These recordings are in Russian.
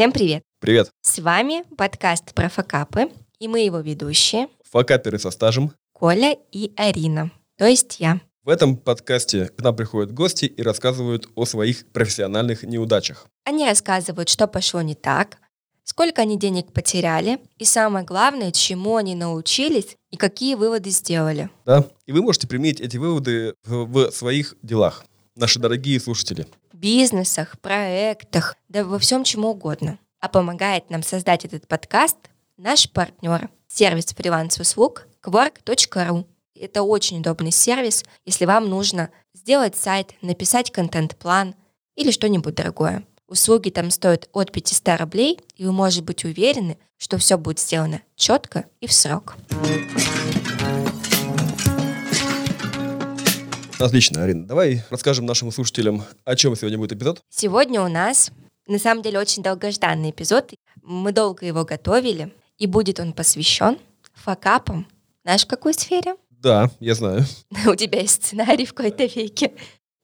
Всем привет! Привет! С вами подкаст про факапы, и мы его ведущие Факаперы со стажем. Коля и Арина, то есть я. В этом подкасте к нам приходят гости и рассказывают о своих профессиональных неудачах. Они рассказывают, что пошло не так, сколько они денег потеряли, и самое главное, чему они научились и какие выводы сделали. Да? И вы можете применить эти выводы в, в своих делах, наши дорогие слушатели. Бизнесах, проектах, да во всем чему угодно. А помогает нам создать этот подкаст наш партнер, сервис фриланс-услуг quark.ru. Это очень удобный сервис, если вам нужно сделать сайт, написать контент-план или что-нибудь другое. Услуги там стоят от 500 рублей, и вы можете быть уверены, что все будет сделано четко и в срок. Отлично, Арина. Давай расскажем нашим слушателям, о чем сегодня будет эпизод. Сегодня у нас, на самом деле, очень долгожданный эпизод. Мы долго его готовили, и будет он посвящен факапам. Знаешь, в какой сфере? Да, я знаю. У тебя есть сценарий в какой-то веке.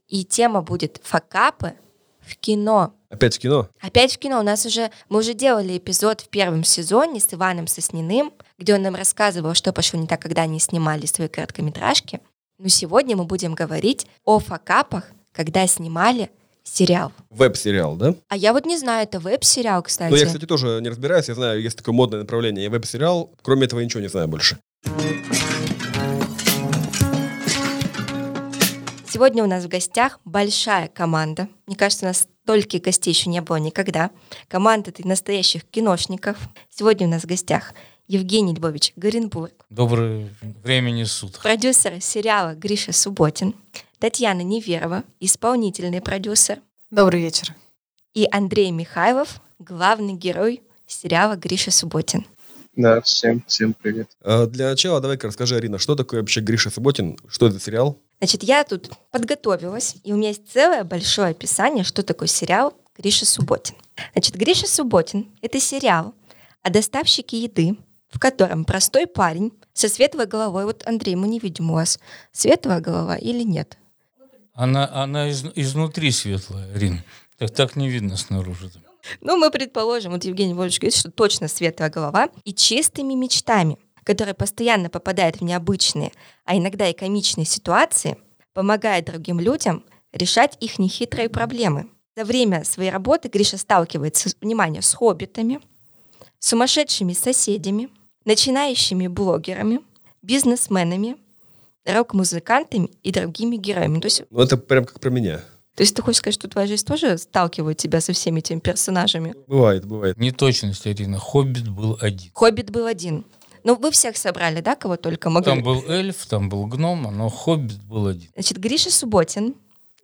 И тема будет факапы в кино. Опять в кино? Опять в кино. У нас уже, мы уже делали эпизод в первом сезоне с Иваном Сосниным, где он нам рассказывал, что пошло не так, когда они снимали свои короткометражки. Но сегодня мы будем говорить о факапах, когда снимали сериал. Веб-сериал, да? А я вот не знаю, это веб-сериал, кстати. Ну, я, кстати, тоже не разбираюсь. Я знаю, есть такое модное направление веб-сериал. Кроме этого, ничего не знаю больше. Сегодня у нас в гостях большая команда. Мне кажется, у нас столько гостей еще не было никогда. Команда настоящих киношников. Сегодня у нас в гостях Евгений Львович Горенбург. Доброе времени суток. Продюсер сериала Гриша Субботин. Татьяна Неверова, исполнительный продюсер. Добрый вечер. И Андрей Михайлов, главный герой сериала Гриша Субботин. Да, всем, всем привет. А, Для начала давай-ка расскажи, Арина, что такое вообще Гриша Субботин? Что это сериал? Значит, я тут подготовилась, и у меня есть целое большое описание, что такое сериал Гриша Субботин. Значит, Гриша Субботин — это сериал о доставщике еды, в котором простой парень со светлой головой, вот, Андрей, мы не видим у вас, светлая голова или нет? Она, она из- изнутри светлая, Рин. Так, так не видно снаружи. Ну, мы предположим, вот Евгений Вольевич говорит, что точно светлая голова и чистыми мечтами, которые постоянно попадают в необычные, а иногда и комичные ситуации, помогает другим людям решать их нехитрые проблемы. За время своей работы Гриша сталкивается, внимание, с хоббитами, сумасшедшими соседями, начинающими блогерами, бизнесменами, рок-музыкантами и другими героями. То есть, Ну, это прям как про меня. то есть ты хочешь сказать, что твоя жизнь тоже сталкивает тебя со всеми этими персонажами? Бывает, бывает. Неточность, Ирина. Хоббит был один. Хоббит был один. Ну, вы всех собрали, да, кого только могли? Там был эльф, там был гном, но Хоббит был один. Значит, Гриша Субботин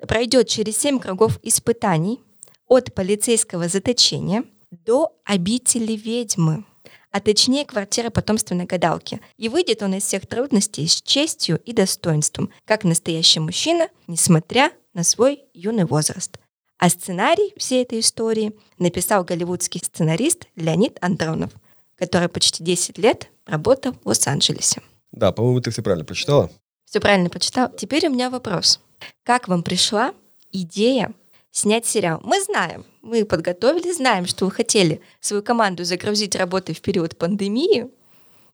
пройдет через семь кругов испытаний от полицейского заточения до обители ведьмы, а точнее квартиры потомственной гадалки. И выйдет он из всех трудностей с честью и достоинством, как настоящий мужчина, несмотря на свой юный возраст. А сценарий всей этой истории написал голливудский сценарист Леонид Андронов, который почти 10 лет работал в Лос-Анджелесе. Да, по-моему, ты все правильно прочитала. Все правильно прочитал. Теперь у меня вопрос. Как вам пришла идея снять сериал? Мы знаем, мы подготовили, знаем, что вы хотели свою команду загрузить работой в период пандемии,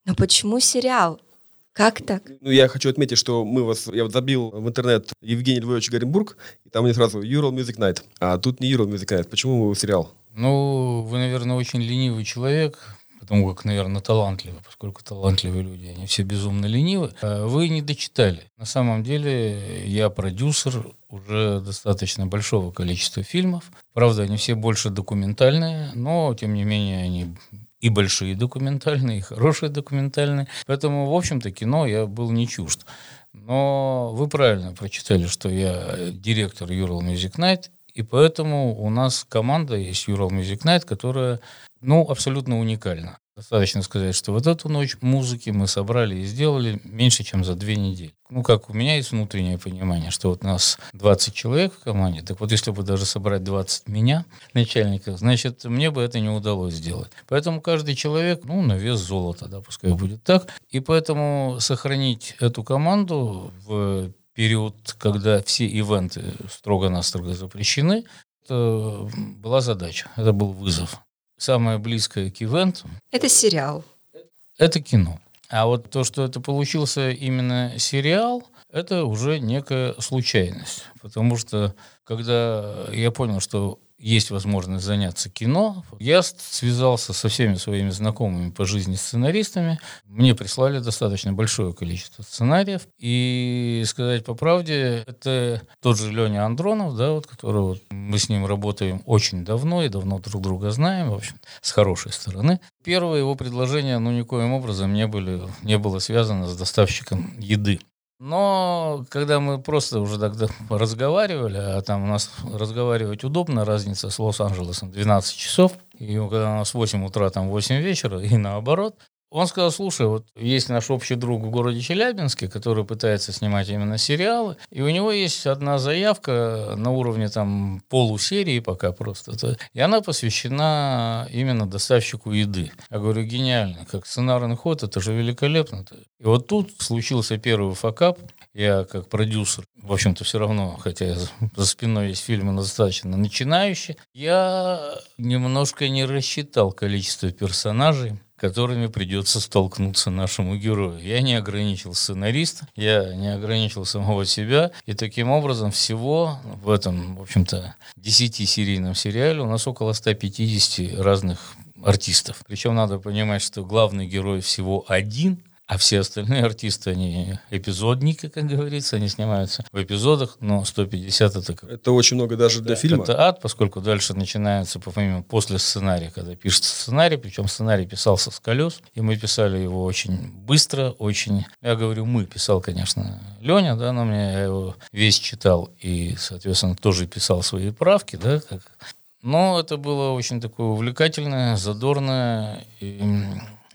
но почему сериал? Как так? Ну, я хочу отметить, что мы вас... Я вот забил в интернет Евгений Львович Горенбург, и там мне сразу Ural Music Night. А тут не Ural Music Night. Почему сериал? Ну, вы, наверное, очень ленивый человек, потому как, наверное, талантливый, поскольку талантливые люди, они все безумно ленивы. А Вы не дочитали. На самом деле, я продюсер уже достаточно большого количества фильмов. Правда, они все больше документальные, но, тем не менее, они и большие документальные, и хорошие документальные. Поэтому, в общем-то, кино я был не чужд. Но вы правильно прочитали, что я директор Ural Music Night, и поэтому у нас команда есть Ural Music Night, которая, ну, абсолютно уникальна. Достаточно сказать, что вот эту ночь музыки мы собрали и сделали меньше, чем за две недели. Ну, как у меня есть внутреннее понимание, что вот нас 20 человек в команде, так вот если бы даже собрать 20 меня, начальников, значит, мне бы это не удалось сделать. Поэтому каждый человек, ну, на вес золота, да, пускай будет так. И поэтому сохранить эту команду в период, когда все ивенты строго-настрого запрещены, это была задача, это был вызов. самое близкое к ивенту Это сериал. – это кино. А вот то, что это получился именно сериал, это уже некая случайность. Потому что когда я понял, что есть возможность заняться кино, я связался со всеми своими знакомыми по жизни сценаристами. Мне прислали достаточно большое количество сценариев. И сказать по правде, это тот же Леня Андронов, да, вот, который вот, мы с ним работаем очень давно и давно друг друга знаем, в общем, с хорошей стороны. Первое его предложение, ну, никоим образом не, были, не было связано с доставщиком еды. Но когда мы просто уже тогда разговаривали, а там у нас разговаривать удобно, разница с Лос-Анджелесом 12 часов, и когда у нас 8 утра, там 8 вечера, и наоборот, он сказал, слушай, вот есть наш общий друг в городе Челябинске, который пытается снимать именно сериалы, и у него есть одна заявка на уровне там полусерии пока просто, и она посвящена именно доставщику еды. Я говорю, гениально, как сценарный ход, это же великолепно. И вот тут случился первый факап, я как продюсер, в общем-то, все равно, хотя за спиной есть фильмы достаточно начинающие, я немножко не рассчитал количество персонажей, которыми придется столкнуться нашему герою. Я не ограничил сценариста, я не ограничил самого себя, и таким образом всего в этом, в общем-то, 10-серийном сериале у нас около 150 разных артистов. Причем надо понимать, что главный герой всего один, а все остальные артисты, они эпизодники, как говорится, они снимаются в эпизодах, но 150 это... Это очень много даже для фильма. Это ад, поскольку дальше начинается, помимо после сценария, когда пишется сценарий, причем сценарий писался с колес, и мы писали его очень быстро, очень... Я говорю, мы, писал, конечно, Леня, да, но мне я его весь читал и, соответственно, тоже писал свои правки, да, как... Но это было очень такое увлекательное, задорное и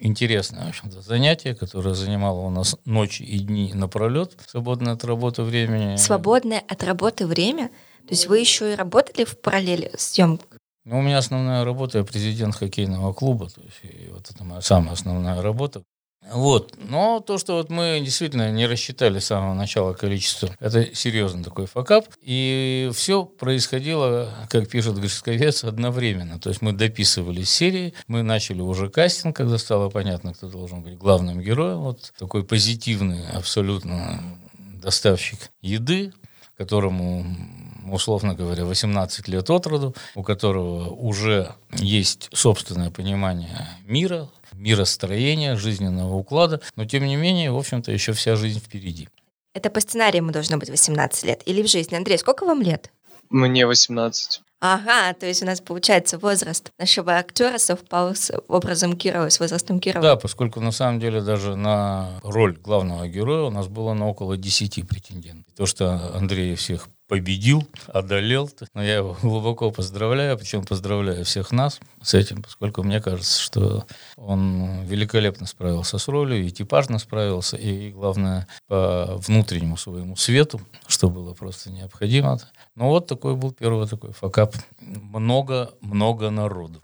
интересное, в общем-то, занятие, которое занимало у нас ночи и дни напролет, свободное от работы времени. Свободное от работы время? То есть вы еще и работали в параллели съемках? Ну, у меня основная работа, я президент хоккейного клуба, то есть и вот это моя самая основная работа. Вот. Но то, что вот мы действительно не рассчитали с самого начала количество, это серьезный такой факап. И все происходило, как пишет Гришковец, одновременно. То есть мы дописывали серии, мы начали уже кастинг, когда стало понятно, кто должен быть главным героем. Вот такой позитивный абсолютно доставщик еды, которому условно говоря, 18 лет от роду, у которого уже есть собственное понимание мира, миростроения, жизненного уклада, но тем не менее, в общем-то, еще вся жизнь впереди. Это по сценарию ему должно быть 18 лет или в жизни? Андрей, сколько вам лет? Мне 18. Ага, то есть у нас получается возраст нашего актера совпал с образом героя, с возрастом героя. Да, поскольку на самом деле даже на роль главного героя у нас было на около 10 претендентов. То, что Андрей всех победил, одолел. Но я его глубоко поздравляю, причем поздравляю всех нас с этим, поскольку мне кажется, что он великолепно справился с ролью, и типажно справился, и, главное, по внутреннему своему свету, что было просто необходимо. Но вот такой был первый такой факап. Много-много народу.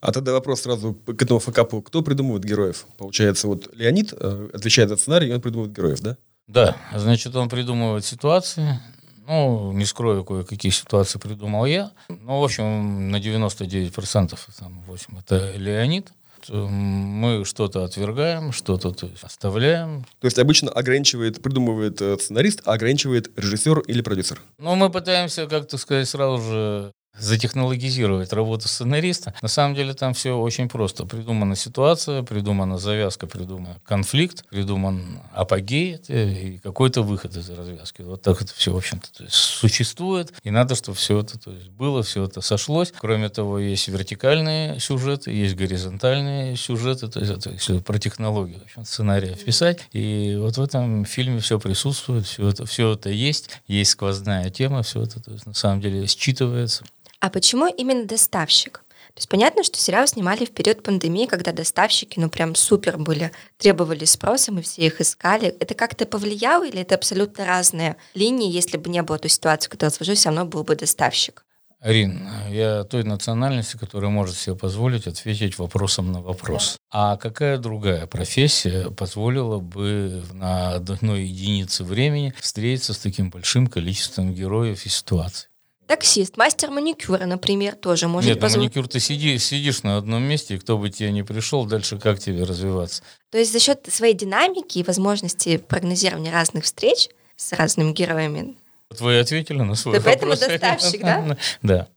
А тогда вопрос сразу к этому факапу. Кто придумывает героев? Получается, вот Леонид э, отвечает за сценарий, и он придумывает героев, да? Да, значит, он придумывает ситуации, ну, не скрою, кое-какие ситуации придумал я. Ну, в общем, на 99%, там, 8, это Леонид. Мы что-то отвергаем, что-то то есть, оставляем. То есть обычно ограничивает, придумывает э, сценарист, а ограничивает режиссер или продюсер? Ну, мы пытаемся, как-то сказать, сразу же затехнологизировать работу сценариста. На самом деле там все очень просто. Придумана ситуация, придумана завязка, придуман конфликт, придуман апогей и какой-то выход из развязки. Вот так это все, в общем-то, существует. И надо, чтобы все это то есть, было, все это сошлось. Кроме того, есть вертикальные сюжеты, есть горизонтальные сюжеты. То есть это если про технологию в общем, сценария писать. И вот в этом фильме все присутствует, все это, все это есть. Есть сквозная тема, все это то есть, на самом деле считывается. А почему именно доставщик? То есть понятно, что сериал снимали в период пандемии, когда доставщики, ну, прям супер были, требовали спроса, мы все их искали. Это как-то повлияло или это абсолютно разные линии? Если бы не было той ситуации, которую я все равно был бы доставщик. Арин, я той национальности, которая может себе позволить ответить вопросом на вопрос. А какая другая профессия позволила бы на одной единице времени встретиться с таким большим количеством героев и ситуаций? Таксист, мастер маникюра, например, тоже может Нет, на позволить. маникюр ты сиди, сидишь на одном месте, и кто бы тебе не пришел, дальше как тебе развиваться? То есть за счет своей динамики и возможности прогнозирования разных встреч с разными героями. Вот Вы ответили на свой Да поэтому вопрос. доставщик, да? Да.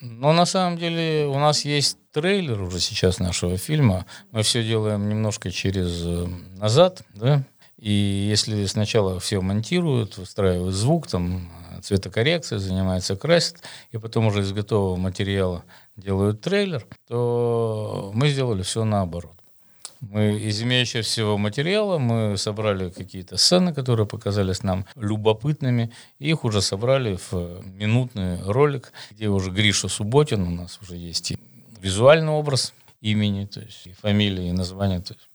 Но на самом деле у нас есть трейлер уже сейчас нашего фильма. Мы все делаем немножко через э, назад, да. И если сначала все монтируют, выстраивают звук, там цветокоррекция, занимается красит, и потом уже из готового материала делают трейлер, то мы сделали все наоборот. Мы из имеющегося материала мы собрали какие-то сцены, которые показались нам любопытными, и их уже собрали в минутный ролик, где уже Гриша Субботин, у нас уже есть и визуальный образ имени, то есть и фамилия, и название. То есть.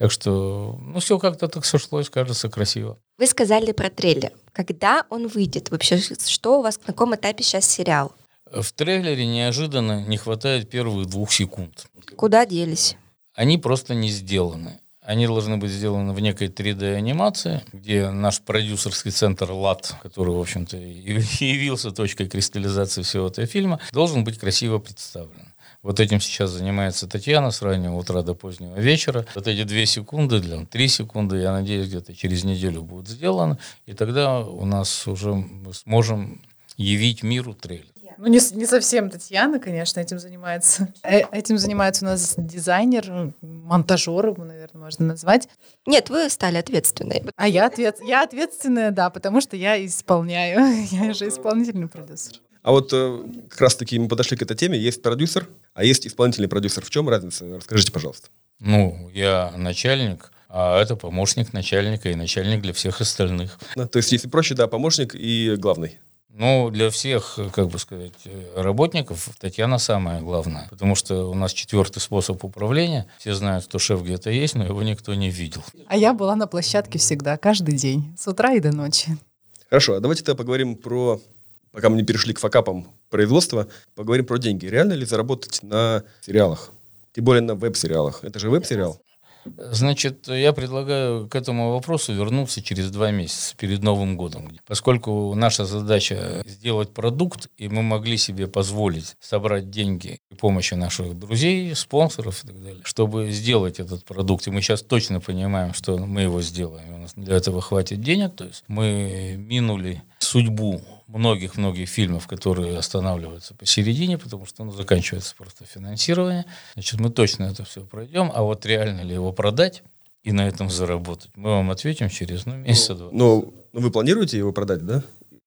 Так что, ну, все как-то так сошлось, кажется, красиво. Вы сказали про трейлер. Когда он выйдет? Вообще, что у вас, на каком этапе сейчас сериал? В трейлере неожиданно не хватает первых двух секунд. Куда делись? они просто не сделаны. Они должны быть сделаны в некой 3D-анимации, где наш продюсерский центр ЛАТ, который, в общем-то, явился точкой кристаллизации всего этого фильма, должен быть красиво представлен. Вот этим сейчас занимается Татьяна с раннего утра до позднего вечера. Вот эти две секунды, для три секунды, я надеюсь, где-то через неделю будут сделаны. И тогда у нас уже мы сможем явить миру трейлер. Ну, не, не совсем Татьяна, конечно, этим занимается. Э, Этим занимается у нас дизайнер, монтажер, его, наверное, можно назвать. Нет, вы стали ответственной. А я, ответ... я ответственная, да, потому что я исполняю. Я же исполнительный продюсер. А вот э, как раз-таки мы подошли к этой теме. Есть продюсер, а есть исполнительный продюсер. В чем разница? Расскажите, пожалуйста. Ну, я начальник, а это помощник начальника и начальник для всех остальных. Ну, То есть, если проще, да, помощник и главный. Ну, для всех, как бы сказать, работников Татьяна самая главная, потому что у нас четвертый способ управления. Все знают, что шеф где-то есть, но его никто не видел. А я была на площадке всегда, каждый день, с утра и до ночи. Хорошо, а давайте тогда поговорим про, пока мы не перешли к факапам производства, поговорим про деньги. Реально ли заработать на сериалах? Тем более на веб-сериалах. Это же веб-сериал. Значит, я предлагаю к этому вопросу вернуться через два месяца, перед Новым годом. Поскольку наша задача сделать продукт, и мы могли себе позволить собрать деньги при помощи наших друзей, спонсоров и так далее, чтобы сделать этот продукт. И мы сейчас точно понимаем, что мы его сделаем. У нас для этого хватит денег. То есть мы минули судьбу многих-многих фильмов, которые останавливаются посередине, потому что ну, заканчивается просто финансирование. Значит, мы точно это все пройдем, а вот реально ли его продать и на этом заработать, мы вам ответим через ну, месяца два. Но ну, вы планируете его продать, да?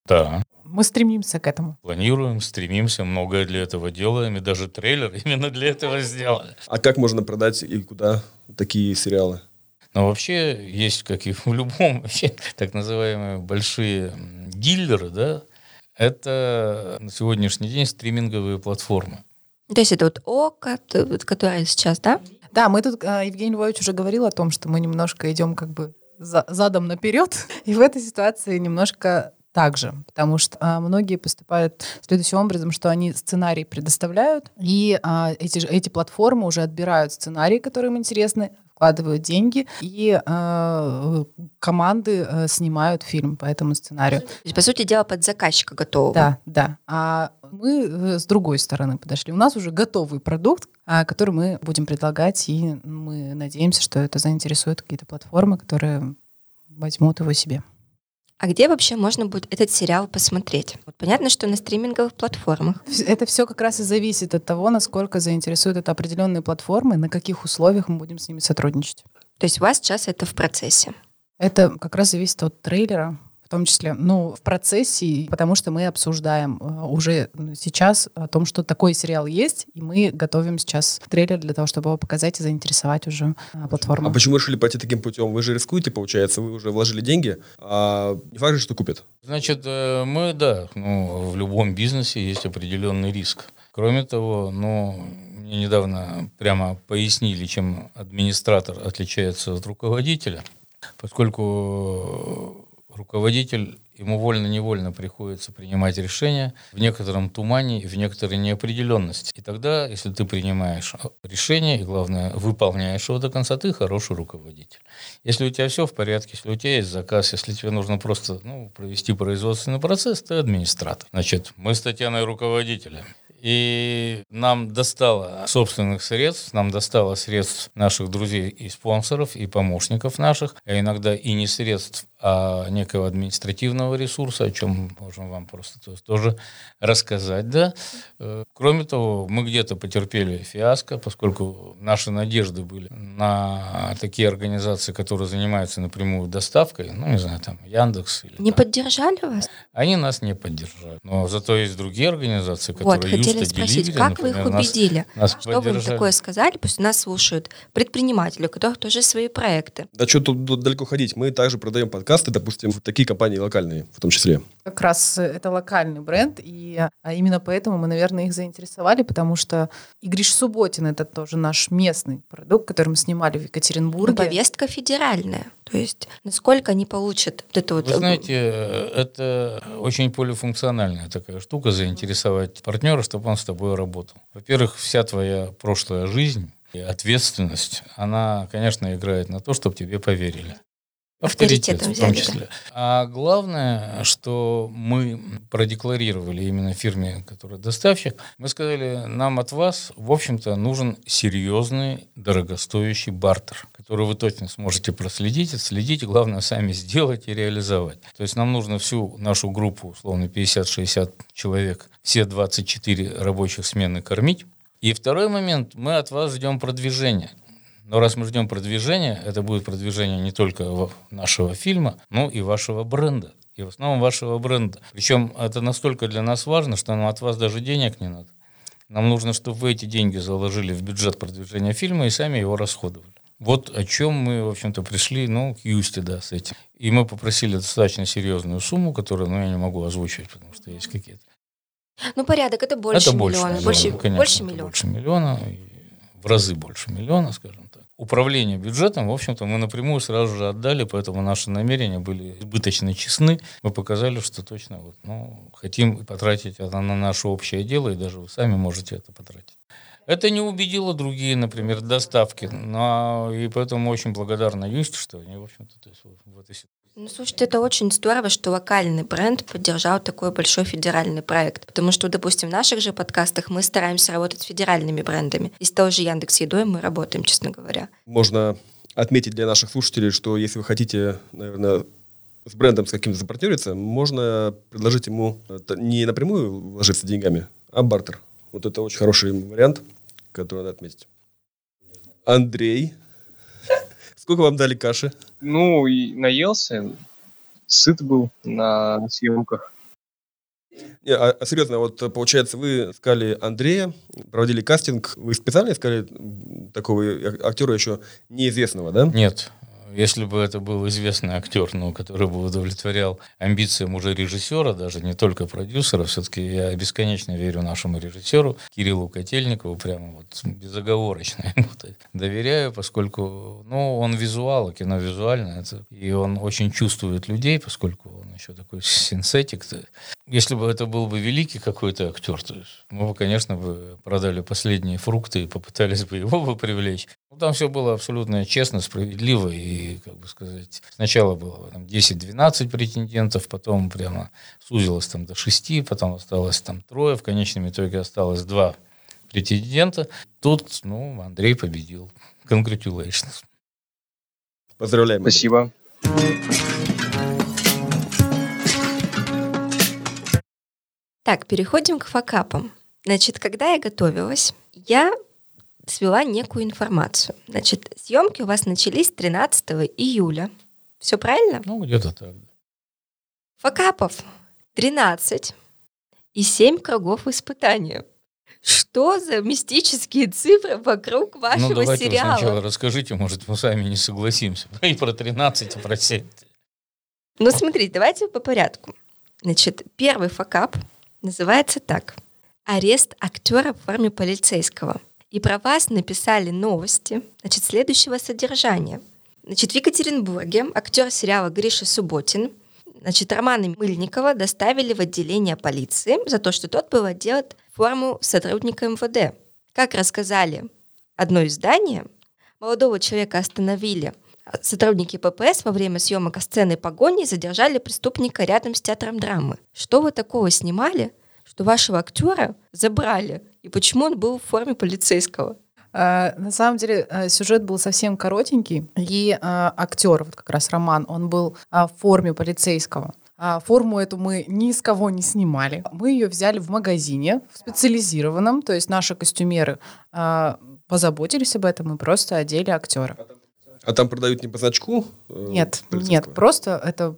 Да, Мы стремимся к этому. планируем, стремимся, многое для этого делаем, и даже трейлер именно для этого сделали. А как можно продать и куда такие сериалы? Но вообще есть, как и в любом, вообще, так называемые большие дилеры, да, это на сегодняшний день стриминговые платформы. То есть это вот ОКО, которая сейчас, да? Да, мы тут, а, Евгений Львович уже говорил о том, что мы немножко идем как бы за- задом наперед. И в этой ситуации немножко так же, потому что а, многие поступают следующим образом, что они сценарий предоставляют, и а, эти, же- эти платформы уже отбирают сценарии, которые им интересны, вкладывают деньги, и а, команды а, снимают фильм по этому сценарию. То есть, по сути дела, под заказчика готового. Да, да. А мы э, с другой стороны подошли. У нас уже готовый продукт, а, который мы будем предлагать, и мы надеемся, что это заинтересует какие-то платформы, которые возьмут его себе. А где вообще можно будет этот сериал посмотреть? Вот понятно, что на стриминговых платформах. Это все как раз и зависит от того, насколько заинтересуют это определенные платформы, на каких условиях мы будем с ними сотрудничать. То есть у вас сейчас это в процессе. Это как раз зависит от трейлера, том числе, ну, в процессе, потому что мы обсуждаем э, уже сейчас о том, что такой сериал есть, и мы готовим сейчас трейлер для того, чтобы его показать и заинтересовать уже э, платформу. А почему решили пойти таким путем? Вы же рискуете, получается, вы уже вложили деньги, а не факт же, что купят. Значит, э, мы, да, ну, в любом бизнесе есть определенный риск. Кроме того, ну, мне недавно прямо пояснили, чем администратор отличается от руководителя, поскольку руководитель, ему вольно-невольно приходится принимать решения в некотором тумане и в некоторой неопределенности. И тогда, если ты принимаешь решение и, главное, выполняешь его до конца, ты хороший руководитель. Если у тебя все в порядке, если у тебя есть заказ, если тебе нужно просто ну, провести производственный процесс, ты администратор. Значит, мы с Татьяной руководители. И нам достало собственных средств, нам достало средств наших друзей и спонсоров, и помощников наших, а иногда и не средств, а некого административного ресурса, о чем можем вам просто тоже рассказать. Да? Э, кроме того, мы где-то потерпели фиаско, поскольку наши надежды были на такие организации, которые занимаются напрямую доставкой, ну, не знаю, там, Яндекс. Или, не там. поддержали вас? Они нас не поддержали. Но зато есть другие организации, которые вот, хотели Юста спросить, Delivery, как например, вы их убедили? Нас, нас что вы им такое сказали? Пусть нас слушают предприниматели, у которых тоже свои проекты. Да что тут далеко ходить? Мы также продаем подкаст подкасты, допустим, такие компании локальные в том числе. Как раз это локальный бренд, и а именно поэтому мы, наверное, их заинтересовали, потому что Игриш Субботин — это тоже наш местный продукт, который мы снимали в Екатеринбурге. Но повестка федеральная. То есть насколько они получат вот это вот... Вы знаете, это очень полифункциональная такая штука, заинтересовать партнера, чтобы он с тобой работал. Во-первых, вся твоя прошлая жизнь и ответственность, она, конечно, играет на то, чтобы тебе поверили авторитет в том числе. А главное, что мы продекларировали именно фирме, которая доставщик, мы сказали, нам от вас, в общем-то, нужен серьезный, дорогостоящий бартер, который вы точно сможете проследить, отследить, и главное, сами сделать и реализовать. То есть нам нужно всю нашу группу, условно, 50-60 человек, все 24 рабочих смены кормить. И второй момент, мы от вас ждем продвижения. Но раз мы ждем продвижения, это будет продвижение не только нашего фильма, но и вашего бренда. И в основном вашего бренда. Причем это настолько для нас важно, что нам от вас даже денег не надо. Нам нужно, чтобы вы эти деньги заложили в бюджет продвижения фильма и сами его расходовали. Вот о чем мы, в общем-то, пришли, ну, к Юсте, да, с этим. И мы попросили достаточно серьезную сумму, которую, ну, я не могу озвучивать, потому что есть какие-то. Ну, порядок, это больше это больше миллиона. Больше, конечно, больше миллиона. Больше миллиона, в разы больше миллиона, скажем управление бюджетом, в общем-то, мы напрямую сразу же отдали, поэтому наши намерения были избыточно честны. Мы показали, что точно вот, ну, хотим потратить это на наше общее дело, и даже вы сами можете это потратить. Это не убедило другие, например, доставки. Но, и поэтому очень благодарна Юсте, что они, в общем-то, в этой ситуации ну, слушайте, это очень здорово, что локальный бренд поддержал такой большой федеральный проект. Потому что, допустим, в наших же подкастах мы стараемся работать с федеральными брендами. И с той же Яндекс Едой мы работаем, честно говоря. Можно отметить для наших слушателей, что если вы хотите, наверное, с брендом с каким-то запартнериться, можно предложить ему не напрямую вложиться деньгами, а бартер. Вот это очень хороший вариант, который надо отметить. Андрей, сколько вам дали каши? Ну, и наелся, сыт был на съемках. Не, а, а серьезно, вот получается, вы искали Андрея, проводили кастинг, вы специально искали такого актера еще неизвестного, да? Нет, если бы это был известный актер, ну, который бы удовлетворял амбициям уже режиссера, даже не только продюсера, все-таки я бесконечно верю нашему режиссеру Кириллу Котельникову, прямо вот безоговорочно ему доверяю, поскольку, ну, он визуал, кино визуально, это, и он очень чувствует людей, поскольку он еще такой синсетик. -то. Если бы это был бы великий какой-то актер, то есть мы бы, конечно, бы продали последние фрукты и попытались бы его бы привлечь. Ну, там все было абсолютно честно, справедливо и, как бы сказать, сначала было там 10-12 претендентов, потом прямо сузилось там до 6, потом осталось там трое, в конечном итоге осталось два претендента. Тут, ну, Андрей победил. Congratulations. Поздравляем. Спасибо. Так, переходим к факапам. Значит, когда я готовилась, я свела некую информацию. Значит, съемки у вас начались 13 июля. Все правильно? Ну, где-то так. Факапов 13 и 7 кругов испытания. Что за мистические цифры вокруг вашего ну, давайте сериала? Вы сначала расскажите, может, мы сами не согласимся. И про 13, и про 7. Ну, смотрите, давайте по порядку. Значит, первый факап называется так. Арест актера в форме полицейского – и про вас написали новости, значит, следующего содержания. Значит, в Екатеринбурге актер сериала Гриша Субботин Значит, Романа Мыльникова доставили в отделение полиции за то, что тот был одет форму сотрудника МВД. Как рассказали одно издание, молодого человека остановили сотрудники ППС во время съемок сцены погони задержали преступника рядом с театром драмы. Что вы такого снимали, что вашего актера забрали? И почему он был в форме полицейского? А, на самом деле а, сюжет был совсем коротенький, и а, актер, вот как раз Роман, он был в форме полицейского. Форму эту мы ни с кого не снимали. Мы ее взяли в магазине, в специализированном, то есть наши костюмеры позаботились об этом и просто одели актера. А там продают не по значку? Э, нет, нет, просто это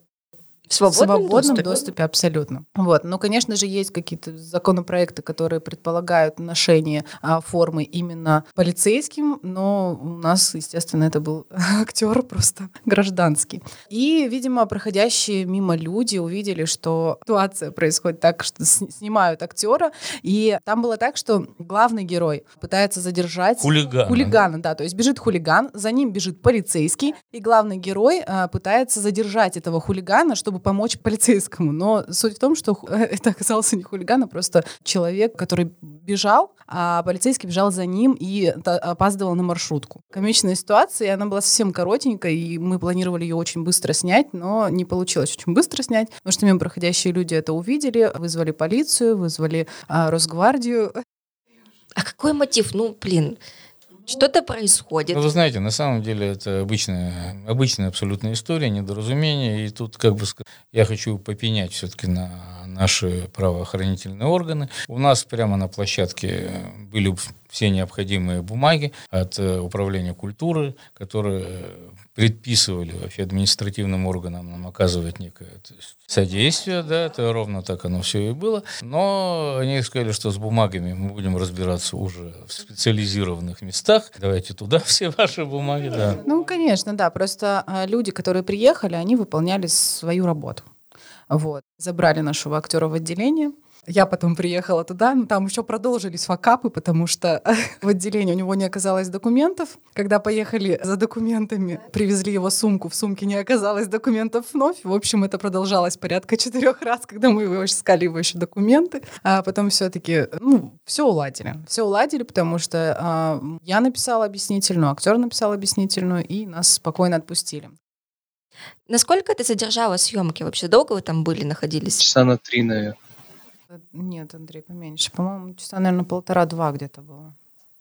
в свободном, свободном доступе? доступе абсолютно. Вот. Но, конечно же, есть какие-то законопроекты, которые предполагают ношение а, формы именно полицейским, но у нас, естественно, это был актер просто гражданский. И, видимо, проходящие мимо люди увидели, что ситуация происходит так, что снимают актера, и там было так, что главный герой пытается задержать хулигана. Хулигана, да, то есть бежит хулиган, за ним бежит полицейский, и главный герой а, пытается задержать этого хулигана, чтобы чтобы помочь полицейскому. Но суть в том, что это оказался не хулиган, а просто человек, который бежал, а полицейский бежал за ним и опаздывал на маршрутку. Комичная ситуация, она была совсем коротенькая, и мы планировали ее очень быстро снять, но не получилось очень быстро снять, потому что мимо проходящие люди это увидели, вызвали полицию, вызвали а, Росгвардию. А какой мотив? Ну, блин, что-то происходит. Ну, вы знаете, на самом деле это обычная, обычная абсолютная история, недоразумение. И тут как бы я хочу попенять все-таки на наши правоохранительные органы. У нас прямо на площадке были все необходимые бумаги от э, Управления культуры, которые предписывали вообще административным органам нам оказывать некое содействие, да, это ровно так оно все и было. Но они сказали, что с бумагами мы будем разбираться уже в специализированных местах. Давайте туда все ваши бумаги, да. Ну, конечно, да. Просто а, люди, которые приехали, они выполняли свою работу. Вот. Забрали нашего актера в отделение, я потом приехала туда, но там еще продолжились факапы, потому что в отделении у него не оказалось документов. Когда поехали за документами, привезли его сумку, в сумке не оказалось документов вновь. В общем, это продолжалось порядка четырех раз, когда мы его искали его еще документы. А потом все-таки, ну, все уладили. Все уладили, потому что а, я написала объяснительную, актер написал объяснительную, и нас спокойно отпустили. Насколько это задержало съемки вообще? Долго вы там были, находились? Часа на три, наверное. Нет, Андрей, поменьше. По-моему, часа, наверное, полтора-два где-то было.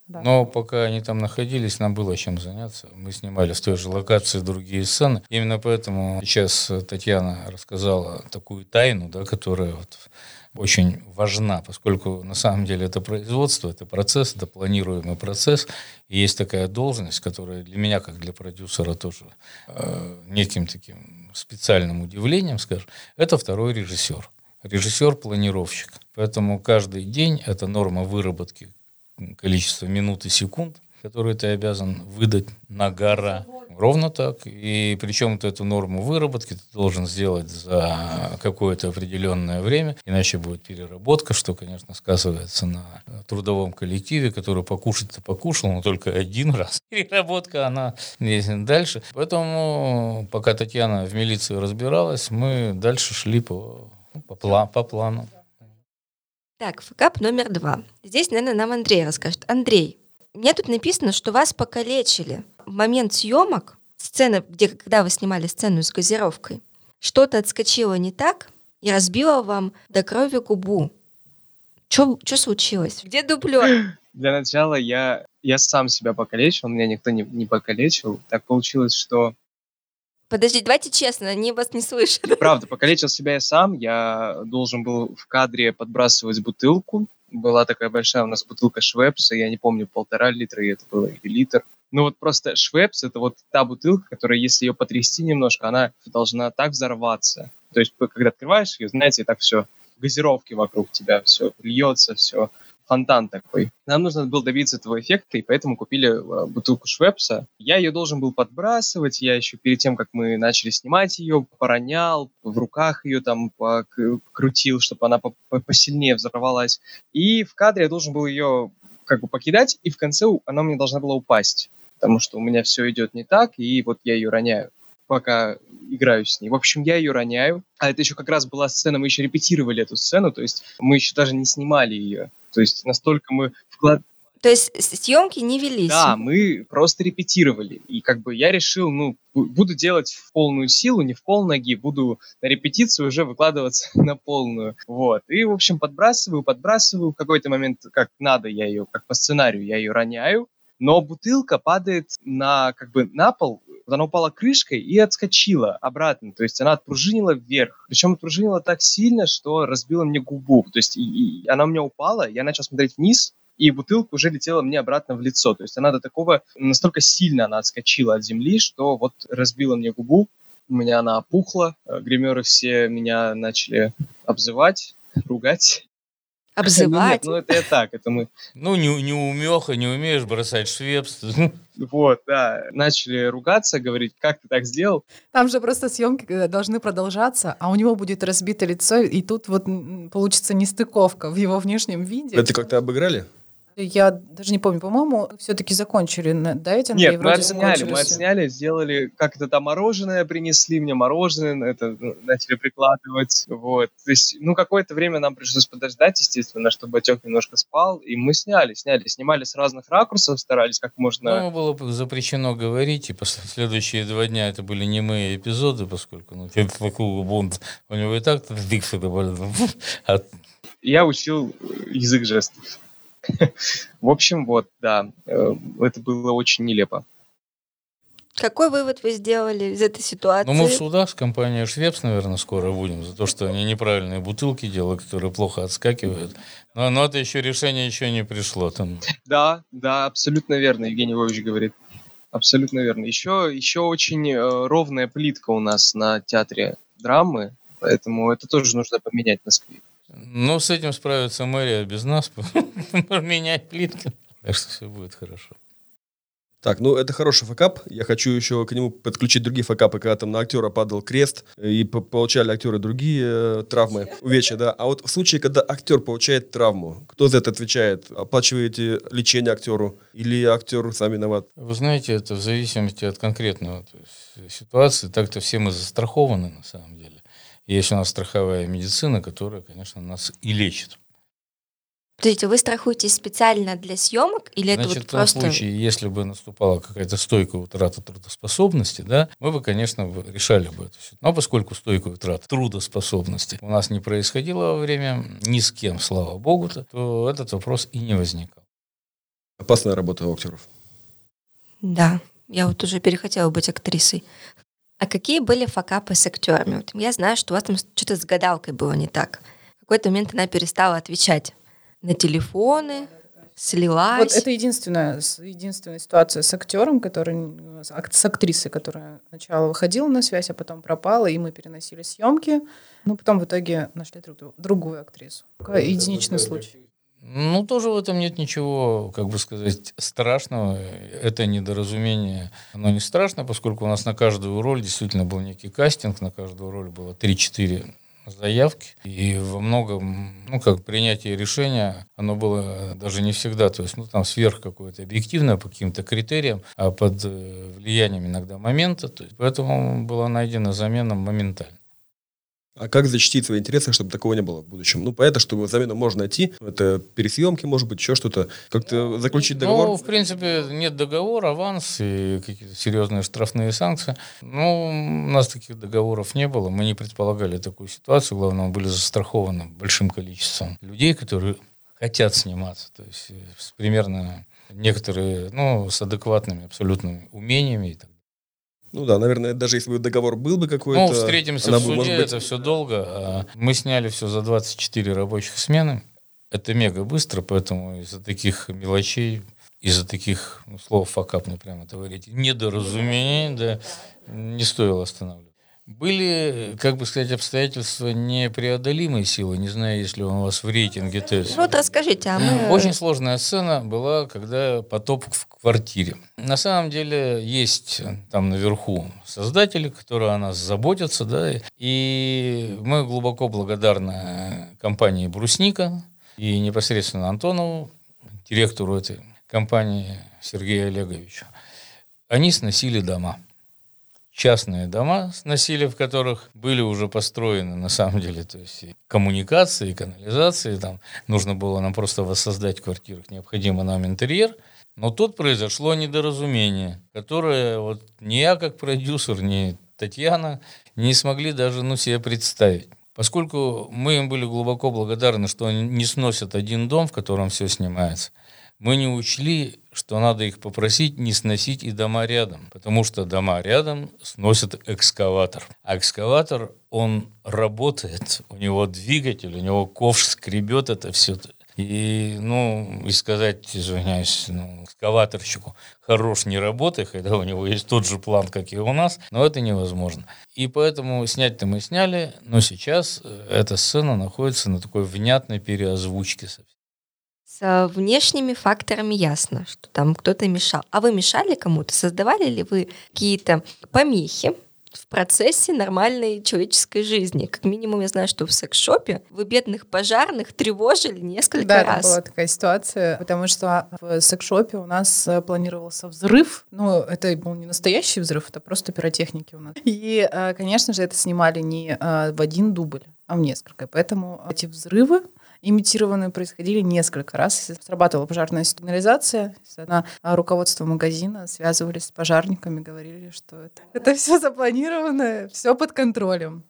Да. Но пока они там находились, нам было чем заняться. Мы снимали в той же локации другие сцены. Именно поэтому сейчас Татьяна рассказала такую тайну, да, которая вот очень важна, поскольку на самом деле это производство, это процесс, это планируемый процесс. И есть такая должность, которая для меня, как для продюсера, тоже э, неким таким специальным удивлением, скажем, это второй режиссер режиссер-планировщик. Поэтому каждый день это норма выработки количества минут и секунд, которые ты обязан выдать на гора. Ровно так. И причем ты эту норму выработки ты должен сделать за какое-то определенное время, иначе будет переработка, что, конечно, сказывается на трудовом коллективе, который покушать-то покушал, но только один раз. Переработка, она дальше. Поэтому, пока Татьяна в милиции разбиралась, мы дальше шли по по, пла по плану. Так, факап номер два. Здесь, наверное, нам Андрей расскажет. Андрей, мне тут написано, что вас покалечили. В момент съемок, сцена, где, когда вы снимали сцену с газировкой, что-то отскочило не так и разбило вам до крови губу. Что случилось? Где дублер? Для начала я, я сам себя покалечил, меня никто не, не покалечил. Так получилось, что Подожди, давайте честно, они вас не слышат. Правда, покалечил себя я сам. Я должен был в кадре подбрасывать бутылку. Была такая большая у нас бутылка Швепса, я не помню, полтора литра, и это было или литр. Ну вот просто Швепс — это вот та бутылка, которая, если ее потрясти немножко, она должна так взорваться. То есть, когда открываешь ее, знаете, так все, газировки вокруг тебя, все льется, все фонтан такой. Нам нужно было добиться этого эффекта, и поэтому купили э, бутылку Швепса. Я ее должен был подбрасывать, я еще перед тем, как мы начали снимать ее, поронял, в руках ее там покрутил, чтобы она посильнее взорвалась. И в кадре я должен был ее как бы покидать, и в конце она мне должна была упасть, потому что у меня все идет не так, и вот я ее роняю. Пока играю с ней. В общем, я ее роняю. А это еще как раз была сцена, мы еще репетировали эту сцену, то есть мы еще даже не снимали ее. То есть настолько мы вклад... То есть съемки не велись? Да, мы просто репетировали. И как бы я решил, ну, буду делать в полную силу, не в пол ноги, буду на репетицию уже выкладываться на полную. Вот. И, в общем, подбрасываю, подбрасываю. В какой-то момент, как надо, я ее, как по сценарию, я ее роняю. Но бутылка падает на, как бы, на пол, она упала крышкой и отскочила обратно. То есть она отпружинила вверх. Причем отпружинила так сильно, что разбила мне губу. То есть и, и она у меня упала, я начал смотреть вниз, и бутылка уже летела мне обратно в лицо. То есть она до такого, настолько сильно она отскочила от земли, что вот разбила мне губу, у меня она опухла, гримеры все меня начали обзывать, ругать. Обзывать? Ну, нет, ну это я так, это мы... Ну, не, не умеха, не умеешь бросать швепс. Вот, да. Начали ругаться, говорить, как ты так сделал. Там же просто съемки должны продолжаться, а у него будет разбито лицо, и тут вот получится нестыковка в его внешнем виде. Это как-то обыграли? Я даже не помню, по-моему, все-таки закончили до этого. Нет, мы отсняли, мы отсняли, сделали, как это там мороженое принесли мне, мороженое, это ну, начали прикладывать, вот. То есть, ну, какое-то время нам пришлось подождать, естественно, чтобы отек немножко спал, и мы сняли, сняли, снимали с разных ракурсов, старались как можно... Ну, было запрещено говорить, и следующие два дня это были немые эпизоды, поскольку, ну, такой Бонд, у него и так дикция Я учил язык жестов. В общем, вот, да, э, это было очень нелепо. Какой вывод вы сделали из этой ситуации? Ну, мы в судах с компанией Швепс, наверное, скоро будем за то, что они неправильные бутылки делают, которые плохо отскакивают. Но, но это еще решение еще не пришло. Там. Да, да, абсолютно верно, Евгений Львович говорит. Абсолютно верно. Еще, еще очень э, ровная плитка у нас на театре драмы, поэтому это тоже нужно поменять на Москве. Ну, с этим справится мэрия без нас. Менять плитки. Так что все будет хорошо. Так, ну это хороший факап. Я хочу еще к нему подключить другие факапы, когда там на актера падал крест, и получали актеры другие э, травмы, увечья, да. А вот в случае, когда актер получает травму, кто за это отвечает? Оплачиваете лечение актеру или актер сам виноват? Вы знаете, это в зависимости от конкретного ситуации. Так-то все мы застрахованы на самом деле. Есть у нас страховая медицина, которая, конечно, нас и лечит. Подождите, вы страхуетесь специально для съемок или Значит, это вот в том просто... случае, если бы наступала какая-то стойкая утрата трудоспособности, да, мы бы, конечно, решали бы это все. Но поскольку стойкая утрата трудоспособности у нас не происходило во время ни с кем, слава богу, -то, то этот вопрос и не возникал. Опасная работа у актеров. Да, я вот уже перехотела быть актрисой. А какие были факапы с актерами? Вот я знаю, что у вас там что-то с гадалкой было не так. В какой-то момент она перестала отвечать на телефоны, слилась. Вот это единственная, единственная ситуация с актером, который, с актрисой, которая сначала выходила на связь, а потом пропала, и мы переносили съемки. Но потом в итоге нашли друг, другую актрису. Единичный случай. Ну, тоже в этом нет ничего, как бы сказать, страшного. Это недоразумение. Оно не страшно, поскольку у нас на каждую роль действительно был некий кастинг, на каждую роль было 3-4 заявки. И во многом, ну, как принятие решения, оно было даже не всегда, то есть, ну, там сверх какое-то объективное по каким-то критериям, а под э, влиянием иногда момента. То есть, поэтому была найдена замена моментально. А как защитить свои интересы, чтобы такого не было в будущем? Ну, понятно, что замену можно найти. Это пересъемки, может быть, еще что-то. Как-то заключить договор? Ну, в принципе, нет договора, аванс и какие-то серьезные штрафные санкции. Ну, у нас таких договоров не было. Мы не предполагали такую ситуацию. Главное, мы были застрахованы большим количеством людей, которые хотят сниматься. То есть э, примерно некоторые, ну, с адекватными абсолютными умениями и так ну да, наверное, даже если бы договор был бы какой-то... Ну, встретимся в суде, быть... это все долго. А мы сняли все за 24 рабочих смены. Это мега быстро, поэтому из-за таких мелочей, из-за таких, ну, слов факап мне прямо говорите, недоразумений, да, не стоило останавливать. Были, как бы сказать, обстоятельства непреодолимой силы. Не знаю, если он у вас в рейтинге тест. Вот расскажите, а мы... Очень сложная сцена была, когда потоп в квартире. На самом деле есть там наверху создатели, которые о нас заботятся, да, и мы глубоко благодарны компании «Брусника» и непосредственно Антонову, директору этой компании Сергею Олеговичу. Они сносили дома частные дома, сносили, в которых были уже построены, на самом деле, то есть и коммуникации, и канализации, там нужно было нам просто воссоздать в квартирах необходимый нам интерьер, но тут произошло недоразумение, которое вот ни я как продюсер, ни Татьяна не смогли даже ну, себе представить. Поскольку мы им были глубоко благодарны, что они не сносят один дом, в котором все снимается, мы не учли, что надо их попросить не сносить и дома рядом, потому что дома рядом сносит экскаватор. А экскаватор, он работает, у него двигатель, у него ковш скребет это все. И, ну, и сказать, извиняюсь, ну, экскаваторщику, хорош не работай, когда у него есть тот же план, как и у нас, но это невозможно. И поэтому снять-то мы сняли, но сейчас э, эта сцена находится на такой внятной переозвучке совсем. С внешними факторами ясно, что там кто-то мешал. А вы мешали кому-то? Создавали ли вы какие-то помехи в процессе нормальной человеческой жизни. Как минимум, я знаю, что в секс-шопе вы бедных пожарных тревожили несколько да, раз. Да, была такая ситуация, потому что в секс-шопе у нас э, планировался взрыв. Ну, это был не настоящий взрыв, это просто пиротехники у нас. И, э, конечно же, это снимали не э, в один дубль, а в несколько. Поэтому эти взрывы имитированные происходили несколько раз. Срабатывала пожарная сигнализация. На руководство магазина связывались с пожарниками, говорили, что это, это все запланировано, все под контролем.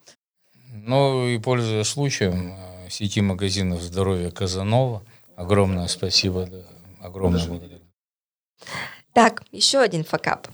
Ну и пользуясь случаем, э, сети магазинов здоровья Казанова, огромное спасибо, да, огромное благодарю. Так, еще один факап.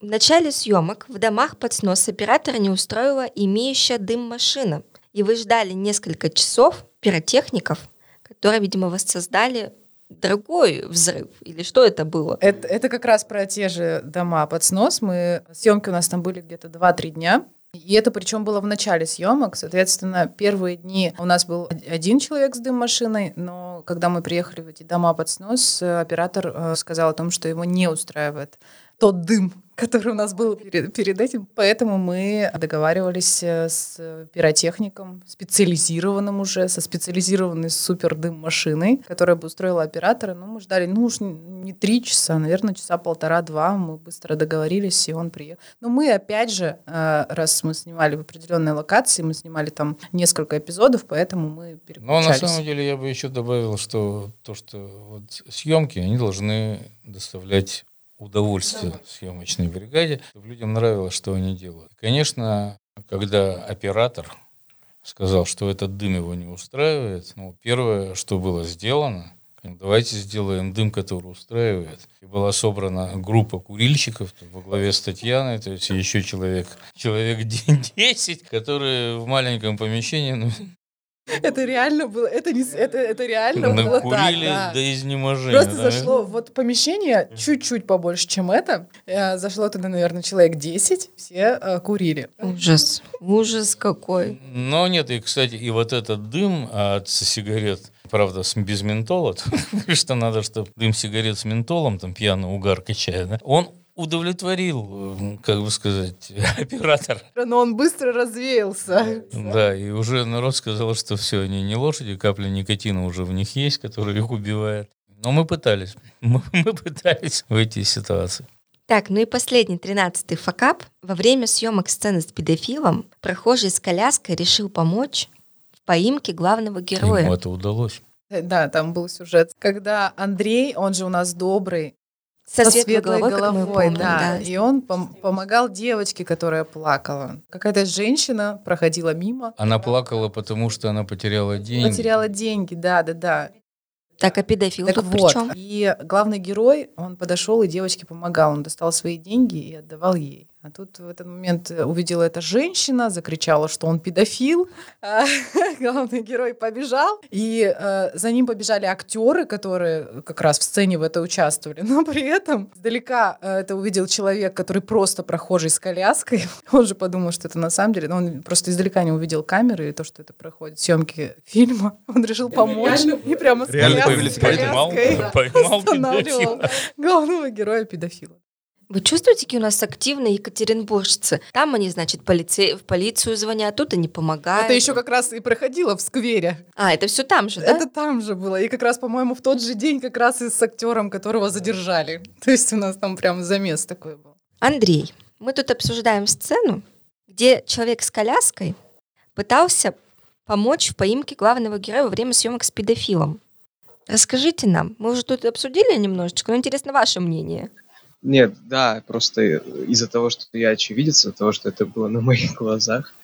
В начале съемок в домах под снос оператора не устроила имеющая дым машина – и вы ждали несколько часов пиротехников, которые, видимо, воссоздали другой взрыв? Или что это было? Это, это как раз про те же дома под снос. Мы, съемки у нас там были где-то 2-3 дня. И это причем было в начале съемок. Соответственно, первые дни у нас был один человек с дым-машиной, но когда мы приехали в эти дома под снос, оператор э, сказал о том, что его не устраивает тот дым, который у нас был перед, перед этим. Поэтому мы договаривались э, с пиротехником, специализированным уже, со специализированной супер дым машиной, которая бы устроила оператора. Ну, мы ждали, ну уж не три часа, наверное, часа полтора-два. Мы быстро договорились, и он приехал. Но мы, опять же, э, раз мы снимали в определенной локации, мы снимали там несколько эпизодов, поэтому мы переключались. Но на самом деле я бы еще добавил, что то, что вот съемки, они должны доставлять удовольствие съемочной бригаде, чтобы людям нравилось, что они делают. И, конечно, когда оператор сказал, что этот дым его не устраивает, ну, первое, что было сделано, давайте сделаем дым, который устраивает. И была собрана группа курильщиков во главе с Татьяной, то есть еще человек, человек 10, которые в маленьком помещении ну, это реально было, это, не, это, это реально Накурили было так, да. до изнеможения. Просто да? зашло, вот помещение чуть-чуть побольше, чем это, э, зашло туда, наверное, человек 10, все э, курили. Ужас, ужас какой. Но нет, и, кстати, и вот этот дым от сигарет, правда, без ментола, что надо, чтобы дым сигарет с ментолом, там пьяный угар качает, да, он удовлетворил, как бы сказать, оператор. Но он быстро развеялся. Да, и уже народ сказал, что все, они не лошади, капля никотина уже в них есть, которая их убивает. Но мы пытались, мы, мы пытались выйти из ситуации. Так, ну и последний, тринадцатый факап. Во время съемок сцены с педофилом прохожий с коляской решил помочь в поимке главного героя. Ему это удалось. Да, там был сюжет, когда Андрей, он же у нас добрый, со, со светлой, светлой головой, головой помним, да. да. И он пом- помогал девочке, которая плакала. Какая-то женщина проходила мимо. Она плакала, потому что она потеряла деньги. Потеряла деньги, да, да, да. Так, а педофил так тут вот, при чем? И главный герой, он подошел и девочке помогал. Он достал свои деньги и отдавал ей. А тут в этот момент увидела эта женщина, закричала, что он педофил. Главный герой побежал, и э, за ним побежали актеры, которые как раз в сцене в это участвовали. Но при этом издалека э, это увидел человек, который просто прохожий с коляской. Он же подумал, что это на самом деле. Но он просто издалека не увидел камеры и то, что это проходит съемки фильма. Он решил помочь. И прямо с коляской, поймал, поймал останавливал главного героя педофила. Вы чувствуете, какие у нас активные екатеринбуржцы? Там они, значит, полице... в полицию звонят, тут они помогают. Это еще как раз и проходило в сквере. А, это все там же, да? Это там же было. И как раз, по-моему, в тот же день как раз и с актером, которого задержали. То есть у нас там прям замес такой был. Андрей, Мы тут обсуждаем сцену, где человек с коляской пытался помочь в поимке главного героя во время съемок с педофилом. Расскажите нам, мы уже тут обсудили немножечко, но интересно ваше мнение. Нет, да, просто из-за того, что я очевидец, из-за того, что это было на моих глазах,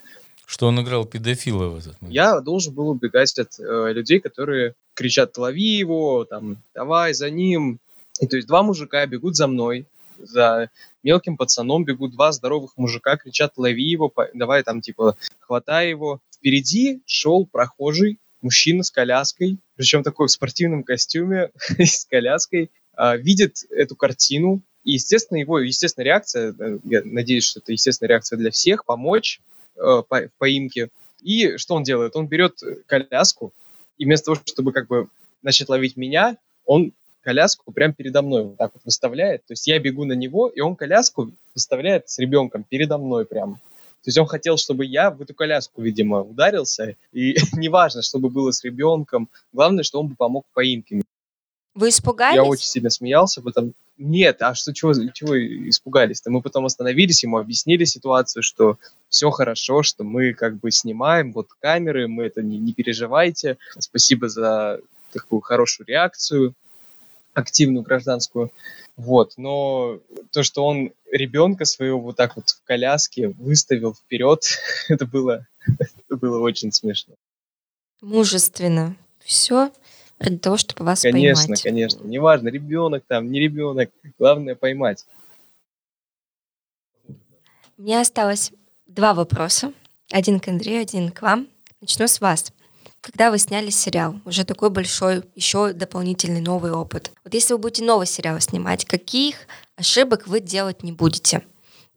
Что он играл педофила в этот момент. я должен был убегать от э, людей, которые кричат «лови его», там «давай за ним». И то есть два мужика бегут за мной, за мелким пацаном бегут два здоровых мужика, кричат «лови его», давай там типа «хватай его». Впереди шел прохожий, мужчина с коляской, причем такой в спортивном костюме с коляской, а, видит эту картину, и, естественно, его, естественно, реакция, э, я надеюсь, что это естественная реакция для всех, помочь э, по- в поимке. И что он делает? Он берет коляску, и вместо того, чтобы как бы начать ловить меня, он коляску прямо передо мной вот так вот выставляет. То есть я бегу на него, и он коляску выставляет с ребенком передо мной прямо. То есть он хотел, чтобы я в эту коляску, видимо, ударился. И неважно, чтобы было с ребенком. Главное, что он бы помог в поимке. Вы испугались? Я очень сильно смеялся, потом... Нет, а что, чего, чего испугались-то? Мы потом остановились, ему объяснили ситуацию, что все хорошо, что мы как бы снимаем, вот камеры, мы это не, не переживайте. Спасибо за такую хорошую реакцию, активную гражданскую. Вот, но то, что он ребенка своего вот так вот в коляске выставил вперед, это было, это было очень смешно. Мужественно. Все ради того, чтобы вас Конечно, поймать. конечно. Неважно, ребенок там, не ребенок. Главное поймать. Мне осталось два вопроса. Один к Андрею, один к вам. Начну с вас. Когда вы сняли сериал, уже такой большой, еще дополнительный новый опыт. Вот если вы будете новый сериал снимать, каких ошибок вы делать не будете?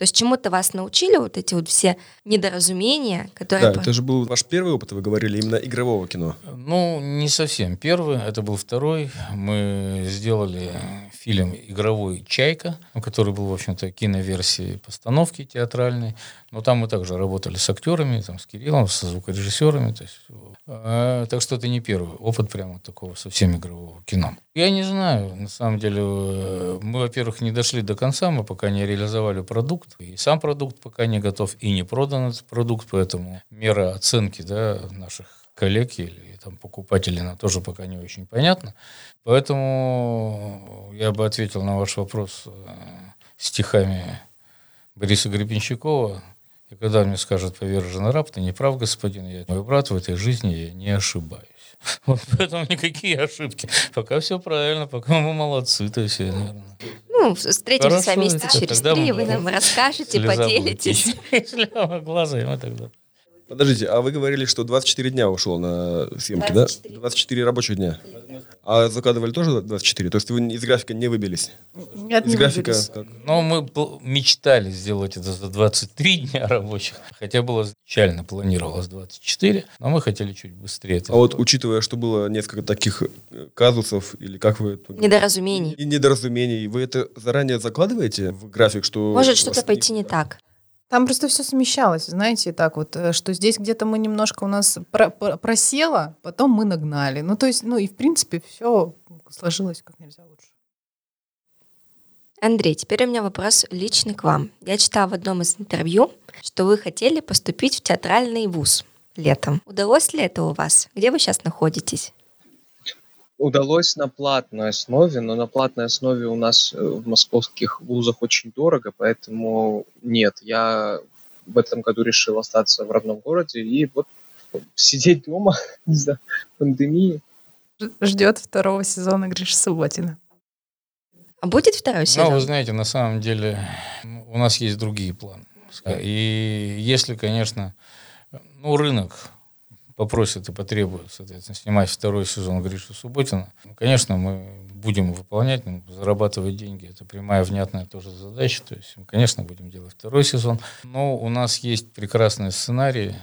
То есть чему-то вас научили вот эти вот все недоразумения, которые... Да, это же был ваш первый опыт, вы говорили, именно игрового кино. Ну, не совсем первый, это был второй. Мы сделали фильм «Игровой Чайка», который был, в общем-то, киноверсией постановки театральной. Но там мы также работали с актерами, там, с Кириллом, со звукорежиссерами. То есть, э, так что это не первый опыт прямо такого совсем игрового кино. Я не знаю, на самом деле, э, мы, во-первых, не дошли до конца, мы пока не реализовали продукт, и сам продукт пока не готов, и не продан этот продукт, поэтому мера оценки да, наших коллег или там, покупателей, она тоже пока не очень понятна. Поэтому я бы ответил на ваш вопрос э, стихами Бориса Гребенщикова. И когда мне скажут поверженный раб, ты не прав, господин, я мой брат в этой жизни, я не ошибаюсь. Вот поэтому никакие ошибки. Пока все правильно, пока мы молодцы, то есть, наверное. Ну, встретимся Хорошо, это через три, вы нам расскажете, поделитесь. Слеза глаза, мы тогда. Подождите, а вы говорили, что 24 дня ушло на съемки, 24. да? 24 рабочих дня. А закладывали тоже 24? То есть вы из графика не выбились? Нет, Из не графика выбились. как? Но мы мечтали сделать это за 23 дня рабочих, хотя было изначально планировалось 24, но мы хотели чуть быстрее. это А вот учитывая, что было несколько таких э, казусов, или как вы это... Недоразумений. И недоразумений, вы это заранее закладываете в график, что... Может что-то пойти не так. Там просто все смещалось, знаете, так вот, э, что здесь где-то мы немножко у нас про- про- просело, потом мы нагнали. Ну, то есть, ну и в принципе все сложилось как нельзя лучше. Андрей, теперь у меня вопрос лично к вам. Я читала в одном из интервью, что вы хотели поступить в театральный вуз летом. Удалось ли это у вас? Где вы сейчас находитесь? Удалось на платной основе, но на платной основе у нас э, в московских вузах очень дорого, поэтому нет, я в этом году решил остаться в родном городе и вот сидеть дома из-за пандемии. Ждет второго сезона Гриша Субботина. А будет второй Ну, сезон? вы знаете, на самом деле ну, у нас есть другие планы. И если, конечно, ну, рынок попросит и потребует, соответственно, снимать второй сезон Гришу Субботина, ну, конечно, мы будем выполнять, ну, зарабатывать деньги. Это прямая, внятная тоже задача. То есть, мы, конечно, будем делать второй сезон. Но у нас есть прекрасные сценарии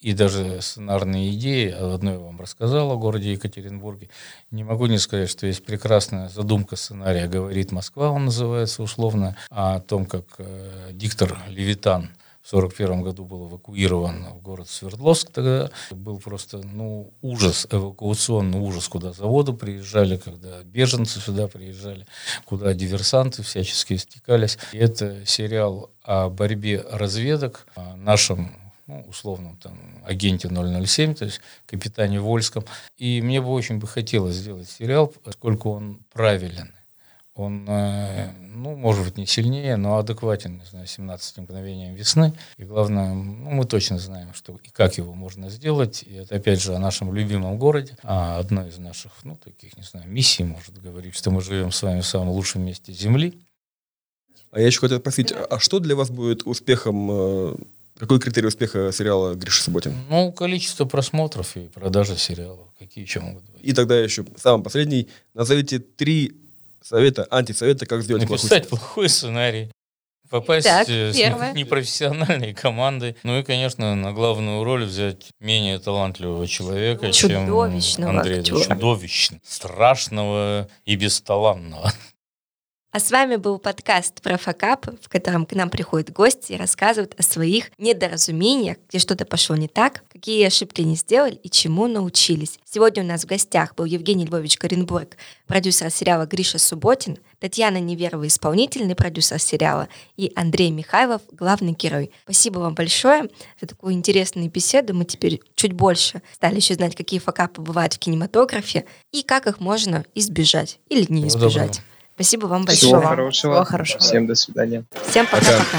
и даже сценарные идеи. Об одной я вам рассказал о городе Екатеринбурге. Не могу не сказать, что есть прекрасная задумка сценария «Говорит Москва», он называется условно, о том, как э, диктор Левитан в в 1941 году был эвакуирован в город Свердловск тогда. Был просто ну, ужас, эвакуационный ужас, куда заводы приезжали, когда беженцы сюда приезжали, куда диверсанты всячески стекались. И это сериал о борьбе разведок, о нашем ну, условном там агенте 007, то есть капитане Вольском. И мне бы очень бы хотелось сделать сериал, поскольку он правилен. Он, э, ну, может быть, не сильнее, но адекватен, не знаю, 17 мгновением весны. И главное, ну, мы точно знаем, что и как его можно сделать. И это, опять же, о нашем любимом городе. А одной из наших, ну, таких, не знаю, миссий, может говорить, что мы живем с вами в самом лучшем месте Земли. А я еще хотел спросить, а что для вас будет успехом э, какой критерий успеха сериала Гриша Субботин? Ну, количество просмотров и продажа сериала. Какие еще могут быть? И тогда еще самый последний. Назовите три совета, антисовета, как сделать Написать плохой, плохой сценарий. Попасть так, э, с первое. непрофессиональной командой. Ну и, конечно, на главную роль взять менее талантливого человека, чем Андрей. Актера. Чудовищного, страшного и бесталанного. А с вами был подкаст про факап, в котором к нам приходят гости и рассказывают о своих недоразумениях, где что-то пошло не так, какие ошибки не сделали и чему научились. Сегодня у нас в гостях был Евгений Львович Коренбург, продюсер сериала «Гриша Субботин», Татьяна Неверова, исполнительный продюсер сериала, и Андрей Михайлов, главный герой. Спасибо вам большое за такую интересную беседу. Мы теперь чуть больше стали еще знать, какие факапы бывают в кинематографе и как их можно избежать или не избежать. Спасибо вам большое. Всего хорошего. Всего хорошего. Всем до свидания. Всем пока-пока.